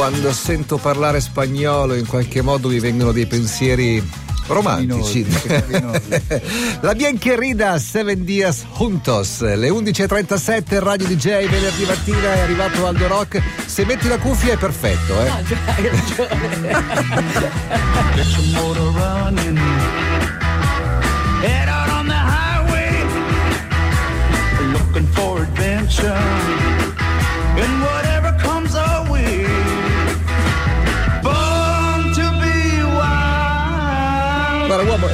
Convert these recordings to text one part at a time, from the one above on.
Quando sento parlare spagnolo in qualche modo mi vengono dei pensieri romantici. La bien querida Seven Dias Juntos, le 11.37 Radio DJ venerdì mattina è arrivato Aldo Rock. Se metti la cuffia è perfetto, eh. Ah,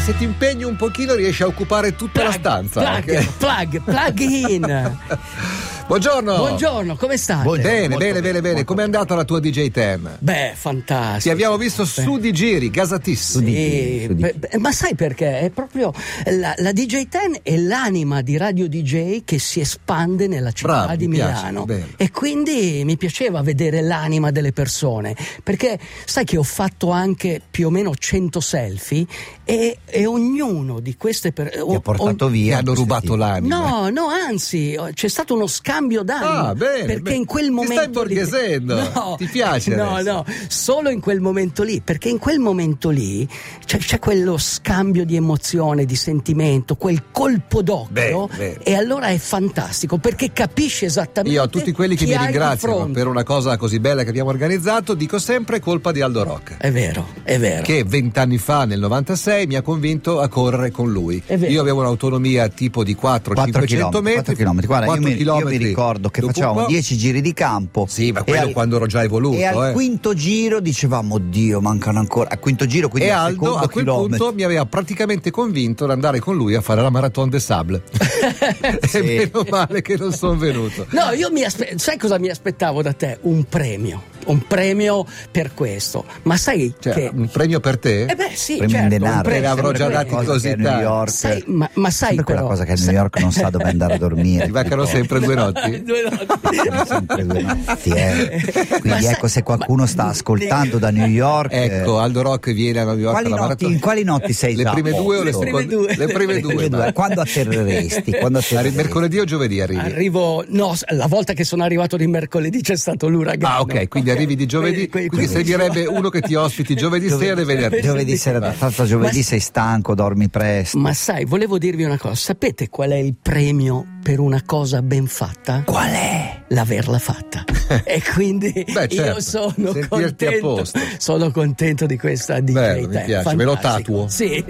se ti impegni un pochino riesci a occupare tutta la stanza. Plug, ok? plug, plug in. Buongiorno. Buongiorno, come state? Bene, bene, bene, bene. Com'è andata la tua DJ Tem? Beh, fantastico. Ti abbiamo visto su di giri, gasatissimo. Sì, beh, beh, ma sai perché? È proprio la, la DJ 10 è l'anima di Radio DJ che si espande nella città Bravo, di mi piace, Milano. bene. E quindi mi piaceva vedere l'anima delle persone. Perché sai che ho fatto anche più o meno 100 selfie e, e ognuno di queste persone. Ti ha portato via. Ti hanno rubato l'anima. No, no, anzi, c'è stato uno scambio d'anima. Ah, bene, perché bene. in quel Ti momento. stai lì- borghesendo. No, Ti piace No, adesso? no, solo in quel momento lì. Perché in quel momento lì c'è, c'è quello scambio di emozione, di sentimento, quel colpo d'occhio. Beh. E allora è fantastico perché capisci esattamente. Io a tutti quelli che mi ringraziano per una cosa così bella che abbiamo organizzato, dico sempre colpa di Aldo Rock. È vero, è vero. Che vent'anni fa, nel 96, mi ha convinto a correre con lui. Io avevo un'autonomia tipo di 4-500 4 metri. chilometri, 4 chilometri. Guarda, io, 4 mi, io mi chilometri. ricordo che facevamo un po'- 10 giri di campo. Sì, ma quello al- quando ero già evoluto. E al eh. quinto giro dicevamo, Dio, mancano ancora. Al quinto giro, quindi E al Aldo a quel chilometro. punto mi aveva praticamente convinto ad andare con lui a fare la Marathon des Sables. Sì. E meno male che non sono venuto. No, io mi aspe- sai cosa mi aspettavo da te? Un premio. Un premio per questo. Ma sai Cioè, che. un premio per te? Eh beh, sì, Premio in certo, denaro. un premio, Te ne avrò sempre già premio. dati Cosa così a. York. Sai, ma, ma sai Sempre quella però, cosa che a New sai- York non sa dove andare a dormire. Ti mancano sempre due notti? Due notti. Sempre due notti, eh. Ma Quindi sai- ecco se qualcuno ma- sta ascoltando da New York. eh, Ecco, Aldo Rock viene a New York quali alla notti, in quali notti sei Le già a prime due o le seconde? due. Le prime Le due. Prime due. ma- Quando atterreresti? Quando atterreresti? Mercoledì o giovedì arrivi? Arrivo, no, la volta che sono arrivato di mercoledì c'è stato l'uragano. Ah, ok, quindi arrivi di giovedì. Quindi- Quindi quindi- servirebbe uno che ti ospiti giovedì sera e venerdì. Giovedì sera, tanto giovedì Ma- sei stanco, dormi presto. Ma sai, volevo dirvi una cosa, sapete qual è il premio per una cosa ben fatta? Qual è? L'averla fatta. e quindi Beh, certo, io sono contento, sono contento di questa Bello, mi piace, me lo tatuo. Sì.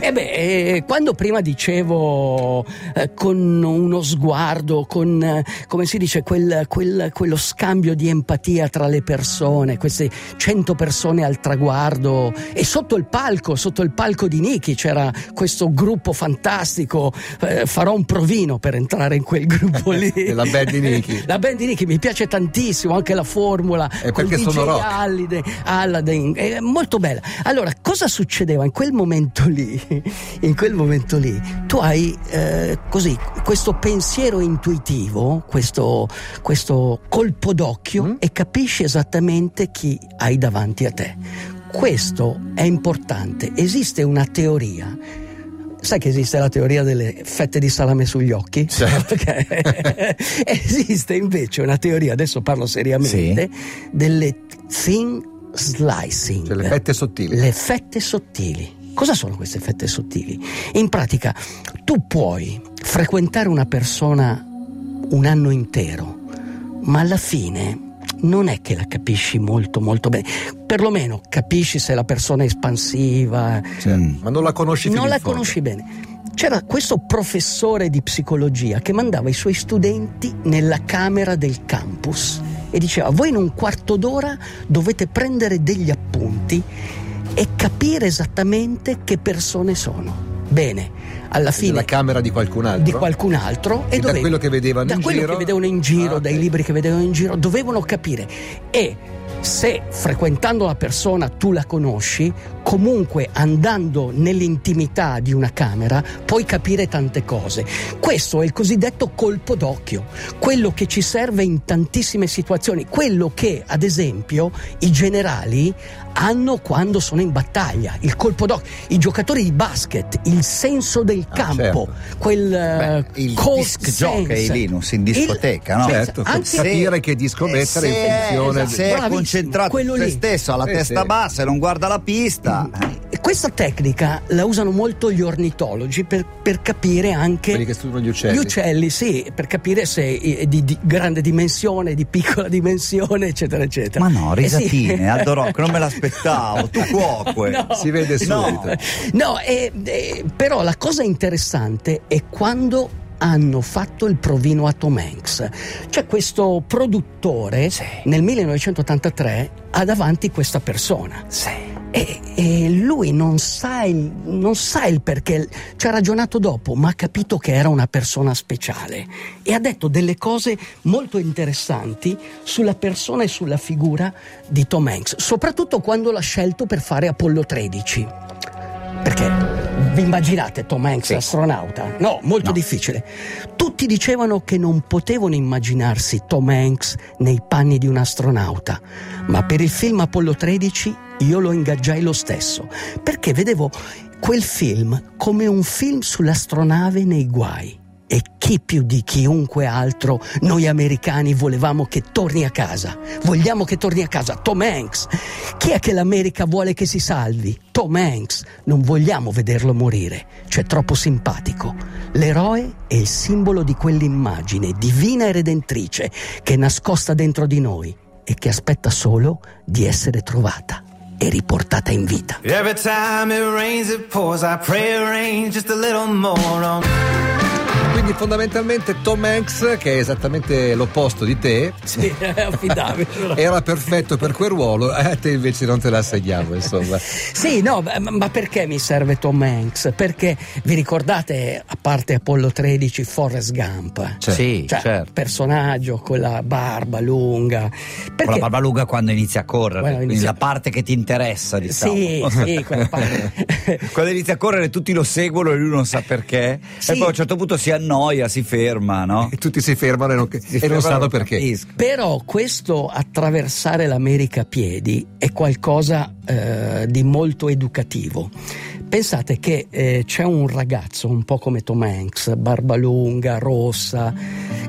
E beh, eh, quando prima dicevo eh, con uno sguardo, con eh, come si dice, quel- quel- quello scambio di empatia tra le persone, queste 100 persone al traguardo e sotto il palco, sotto il palco di Niki c'era questo gruppo fantastico, eh, farò un provino per entrare in quel gruppo lì. Della band di Nicky. La band di Nicky mi piace tantissimo, anche la formula. È col perché sono rock. Allide- Aladdin, è molto bella. Allora, cosa succedeva in quel momento lì? In quel momento lì, tu hai eh, così questo pensiero intuitivo, questo, questo colpo d'occhio Mm. e capisci esattamente chi hai davanti a te. Questo è importante. Esiste una teoria. Sai che esiste la teoria delle fette di salame sugli occhi? Certo. Esiste invece una teoria, adesso parlo seriamente, delle thin slicing. Cioè le fette sottili. Le fette sottili. Cosa sono queste fette sottili? In pratica, tu puoi frequentare una persona un anno intero, ma alla fine non è che la capisci molto molto bene. Perlomeno capisci se la persona è espansiva, Cioè. Ma non la conosci non la fondo. conosci bene. C'era questo professore di psicologia che mandava i suoi studenti nella camera del campus e diceva: Voi in un quarto d'ora dovete prendere degli appunti e capire esattamente che persone sono. Bene, alla fine Nella camera di qualcun altro. di qualcun altro e, E da dovevi- quello che vedevano da in quello giro? che vedevano in giro, Ah, dai ok. libri che vedevano in giro, dovevano capire e se frequentando la persona tu la conosci, comunque andando nell'intimità di una camera puoi capire tante cose. Questo è il cosiddetto colpo d'occhio, quello che ci serve in tantissime situazioni, quello che ad esempio i generali hanno quando sono in battaglia, il colpo d'occhio, i giocatori di basket, il senso del Ah, campo, certo. quel Beh, eh, il disc jockey. Linus in discoteca, no? Certo, Anche- capire che disco mettere in se funzione se è concentrato su se stesso, ha la Sì, testa sì. bassa e non guarda la pista. E questa tecnica la usano molto gli ornitologi per, per capire anche Quelli che studiano gli uccelli. Gli uccelli, sì, per capire se è di, di grande dimensione, di piccola dimensione, eccetera, eccetera. Ma no, Eh sì. risatine, Aldo Rock, non me l'aspettavo. Tu cuoque. No. Si vede No. subito. No, eh, eh, però la cosa interessante è quando hanno fatto il provino a Tom Hanks. Cioè questo produttore nel 1983 ha davanti questa persona. E, e lui non sa, il, non sa il perché, ci ha ragionato dopo, ma ha capito che era una persona speciale. E ha detto delle cose molto interessanti sulla persona e sulla figura di Tom Hanks, soprattutto quando l'ha scelto per fare Apollo 13. Perché vi immaginate Tom Hanks astronauta? No, molto difficile. Tutti dicevano che non potevano immaginarsi Tom Hanks nei panni di un astronauta, ma per il film Apollo 13 io lo ingaggiai lo stesso, perché vedevo quel film come un film sull'astronave nei guai. E chi più di chiunque altro noi americani volevamo che torni a casa. Vogliamo che torni a casa. Tom Hanks. Chi è che l'America vuole che si salvi? Tom Hanks. Non vogliamo vederlo morire. C'è troppo simpatico. L'eroe è il simbolo di quell'immagine divina e redentrice che è nascosta dentro di noi e che aspetta solo di essere trovata e riportata in vita. Every time it rains, it pours. I pray it rains just a little more on. Quindi fondamentalmente Tom Hanks, che è esattamente l'opposto di te, Sì, era perfetto per quel ruolo, a te invece non te l'assegniamo, insomma. Sì, no, ma ma perché mi serve Tom Hanks? Perché vi ricordate, a parte Apollo 13, Forrest Gump? Cioè, sì, Cioè, certo. personaggio con la barba lunga. Perché, Con la barba lunga quando inizia a correre, Quando quindi inizia- la parte che ti interessa, diciamo. Sì, sì, quella parte. Quando inizia a correre tutti lo seguono e lui non sa perché. Sì. E poi a un certo punto si annoia, si ferma, no? E tutti si fermano e non, e non sanno perché. capisco. Però questo attraversare l'America a piedi è qualcosa eh, di molto educativo. Pensate che eh, c'è un ragazzo un po' come Tom Hanks, barba lunga, rossa,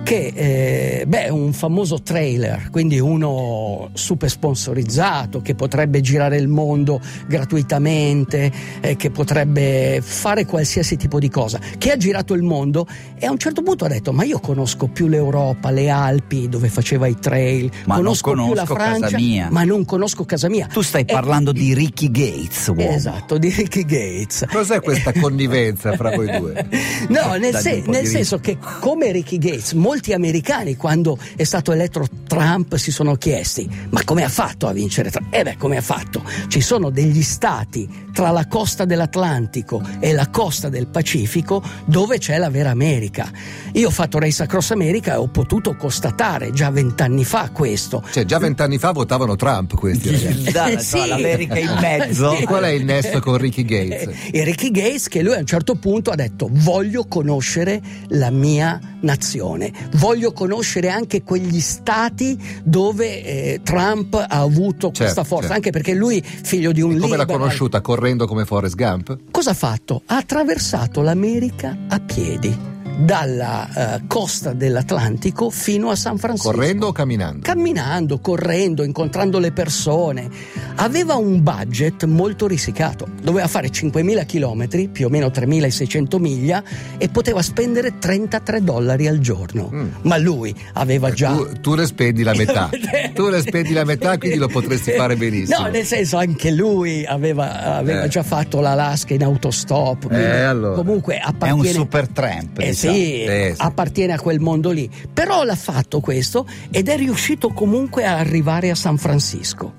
che eh, beh, è un famoso trailer, quindi uno super sponsorizzato che potrebbe girare il mondo gratuitamente, eh, che potrebbe fare qualsiasi tipo di cosa, che ha girato il mondo e a un certo punto ha detto ma io conosco più l'Europa, le Alpi dove faceva i trail, Ma non conosco, più la conosco casa Francia, mia. ma non conosco casa mia. Tu stai E- parlando di Ricky Gates, uomo. Esatto, di Ricky Gates. Cos'è questa connivenza fra voi due? No, nel, se- nel senso che come Ricky Gates, molti americani quando è stato eletto Trump si sono chiesti ma come ha fatto a vincere Trump? Eh beh, come ha fatto? Ci sono degli stati tra la costa dell'Atlantico e la costa del Pacifico dove c'è la vera America. Io ho fatto Race Across America e ho potuto constatare già vent'anni fa questo. Cioè, già vent'anni fa votavano Trump questi ragazzi. Da- Eh, da- sì. l'America in mezzo. Sì. Qual è il nesso con Ricky Gates? Eh, E Ricky Gates che lui a un certo punto ha detto voglio conoscere la mia nazione, voglio conoscere anche quegli stati dove eh, Trump ha avuto Certo, questa forza, certo. anche perché lui figlio di un E come l'ha liberal. conosciuta? Correndo come Forrest Gump? Cosa ha fatto? Ha attraversato l'America a piedi dalla eh, costa dell'Atlantico fino a San Francisco. Correndo o camminando? Camminando, correndo, incontrando le persone. Aveva un budget molto risicato. Doveva fare 5.000 km, più o meno 3.600 miglia, e poteva spendere 33 dollari al giorno. Mm. Ma lui aveva già. Tu, tu ne spendi la metà. tu ne spendi la metà, quindi lo potresti fare benissimo. No, nel senso anche lui aveva, aveva Eh. già fatto l'Alaska in autostop. quindi allora. Comunque È appartiene. un super tramp, Eh diciamo. sì, Eh, sì. appartiene a quel mondo lì. Però l'ha fatto questo ed è riuscito comunque a arrivare a San Francisco.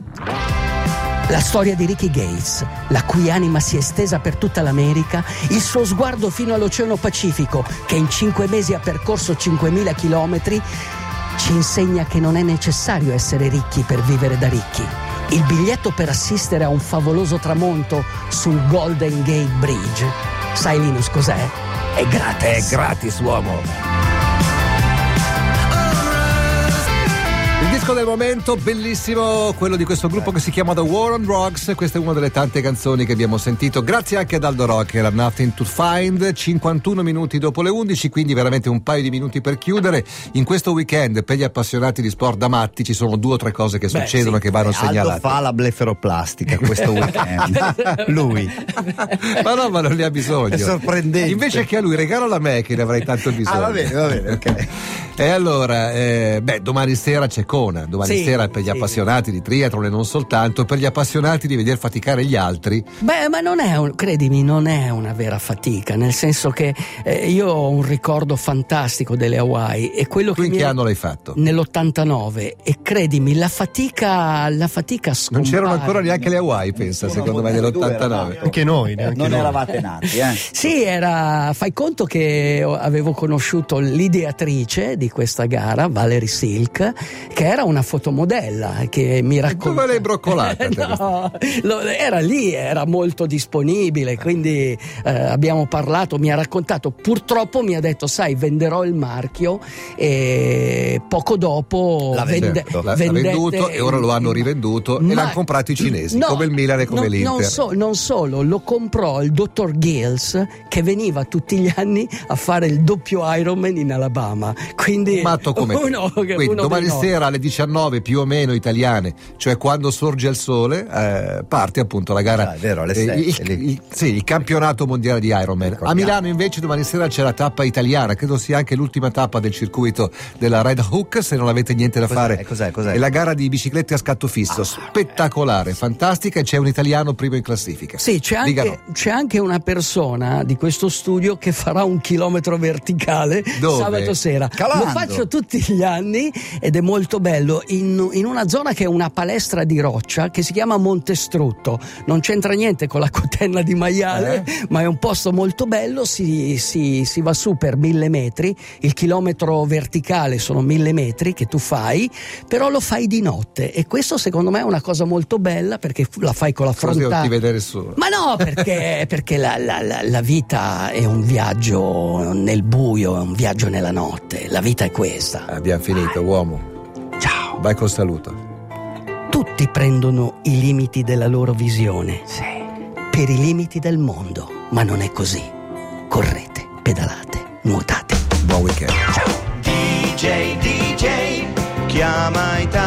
La storia di Ricky Gates, la cui anima si è estesa per tutta l'America, il suo sguardo fino all'Oceano Pacifico, che in cinque mesi ha percorso 5.000 chilometri, ci insegna che non è necessario essere ricchi per vivere da ricchi. Il biglietto per assistere a un favoloso tramonto sul Golden Gate Bridge, sai Linus cos'è? È gratis. È gratis, uomo. Disco del momento, bellissimo, quello di questo gruppo che si chiama The War on Drugs. Questa è una delle tante canzoni che abbiamo sentito. Grazie anche ad Aldo Rock, era Nothing to Find. 51 minuti dopo le 11, quindi veramente un paio di minuti per chiudere. In questo weekend, per gli appassionati di sport da matti, ci sono due o tre cose che Beh, succedono sì. che vanno Aldo segnalate. fa la bleferoplastica questo weekend. Lui. ma no, ma non ne ha bisogno. È sorprendente. Invece che a lui regalala a me che ne avrei tanto bisogno. Ah, va bene, va bene, ok. E allora, eh, beh, domani sera c'è Kona, domani Sì, sera per gli sì. appassionati di triathlon e non soltanto, per gli appassionati di vedere faticare gli altri. Beh, ma non è, un- credimi, non è una vera fatica, nel senso che eh, io ho un ricordo fantastico delle Hawaii e quello Tu che in che anno l'hai fatto? Nell'89 e credimi, la fatica, la fatica Non scompare. c'erano ancora neanche le Hawaii, pensa, secondo me, nell'89. Anche noi, neanche Non noi. eravate nati, eh? Sì, era. Fai conto che avevo conosciuto l'ideatrice di questa gara, Valerie Silk, che era una fotomodella che mi raccontava. Dove l'hai broccolata? No, lo- era lì, era molto disponibile, quindi eh, abbiamo parlato, mi ha raccontato, purtroppo mi ha detto, sai, venderò il marchio e poco dopo L'ha vende- venduto e ora lo hanno rivenduto e Ma- l'hanno comprato i cinesi, No, come il Milan e come no, l'Inter. Non, so- non solo, lo comprò il dottor Gills che veniva tutti gli anni a fare il doppio Ironman in Alabama. Quindi matto come uno, Quindi uno domani sera alle 19 più o meno italiane, cioè quando sorge il sole, eh, parte appunto la gara. Ah, è vero, eh, il, il- sì, il campionato mondiale di Ironman. A. Milano invece domani sera c'è la tappa italiana, credo sia anche l'ultima tappa del circuito della Red Hook, se non avete niente da Cos'è? fare. Cos'è? Cos'è? È la gara di biciclette a scatto fisso, spettacolare, fantastica e c'è un italiano primo in classifica. Sì, c'è anche, c'è anche una persona di questo studio che farà un chilometro verticale Dove? sabato sera. Calando. Lo faccio tutti gli anni ed è molto bello in, in una zona che è una palestra di roccia che si chiama Montestrutto. Non c'entra niente con la cotenna di maiale, Eh? ma è un posto molto bello. Si, si- si va su per mille metri. Il chilometro verticale sono mille metri che tu fai, però lo fai di notte. E questo secondo me è una cosa molto bella perché la fai con la Così non ti frontale. vedere solo. Ma no, perché, perché la, la- la- la vita è un viaggio nel buio, è un viaggio nella notte. La vita è questa. Abbiamo finito, uomo. Ciao. Vai col saluto. Tutti prendono i limiti della loro visione per i limiti del mondo, ma non è così. Correte, pedalate, nuotate. Buon weekend. chiama Italia.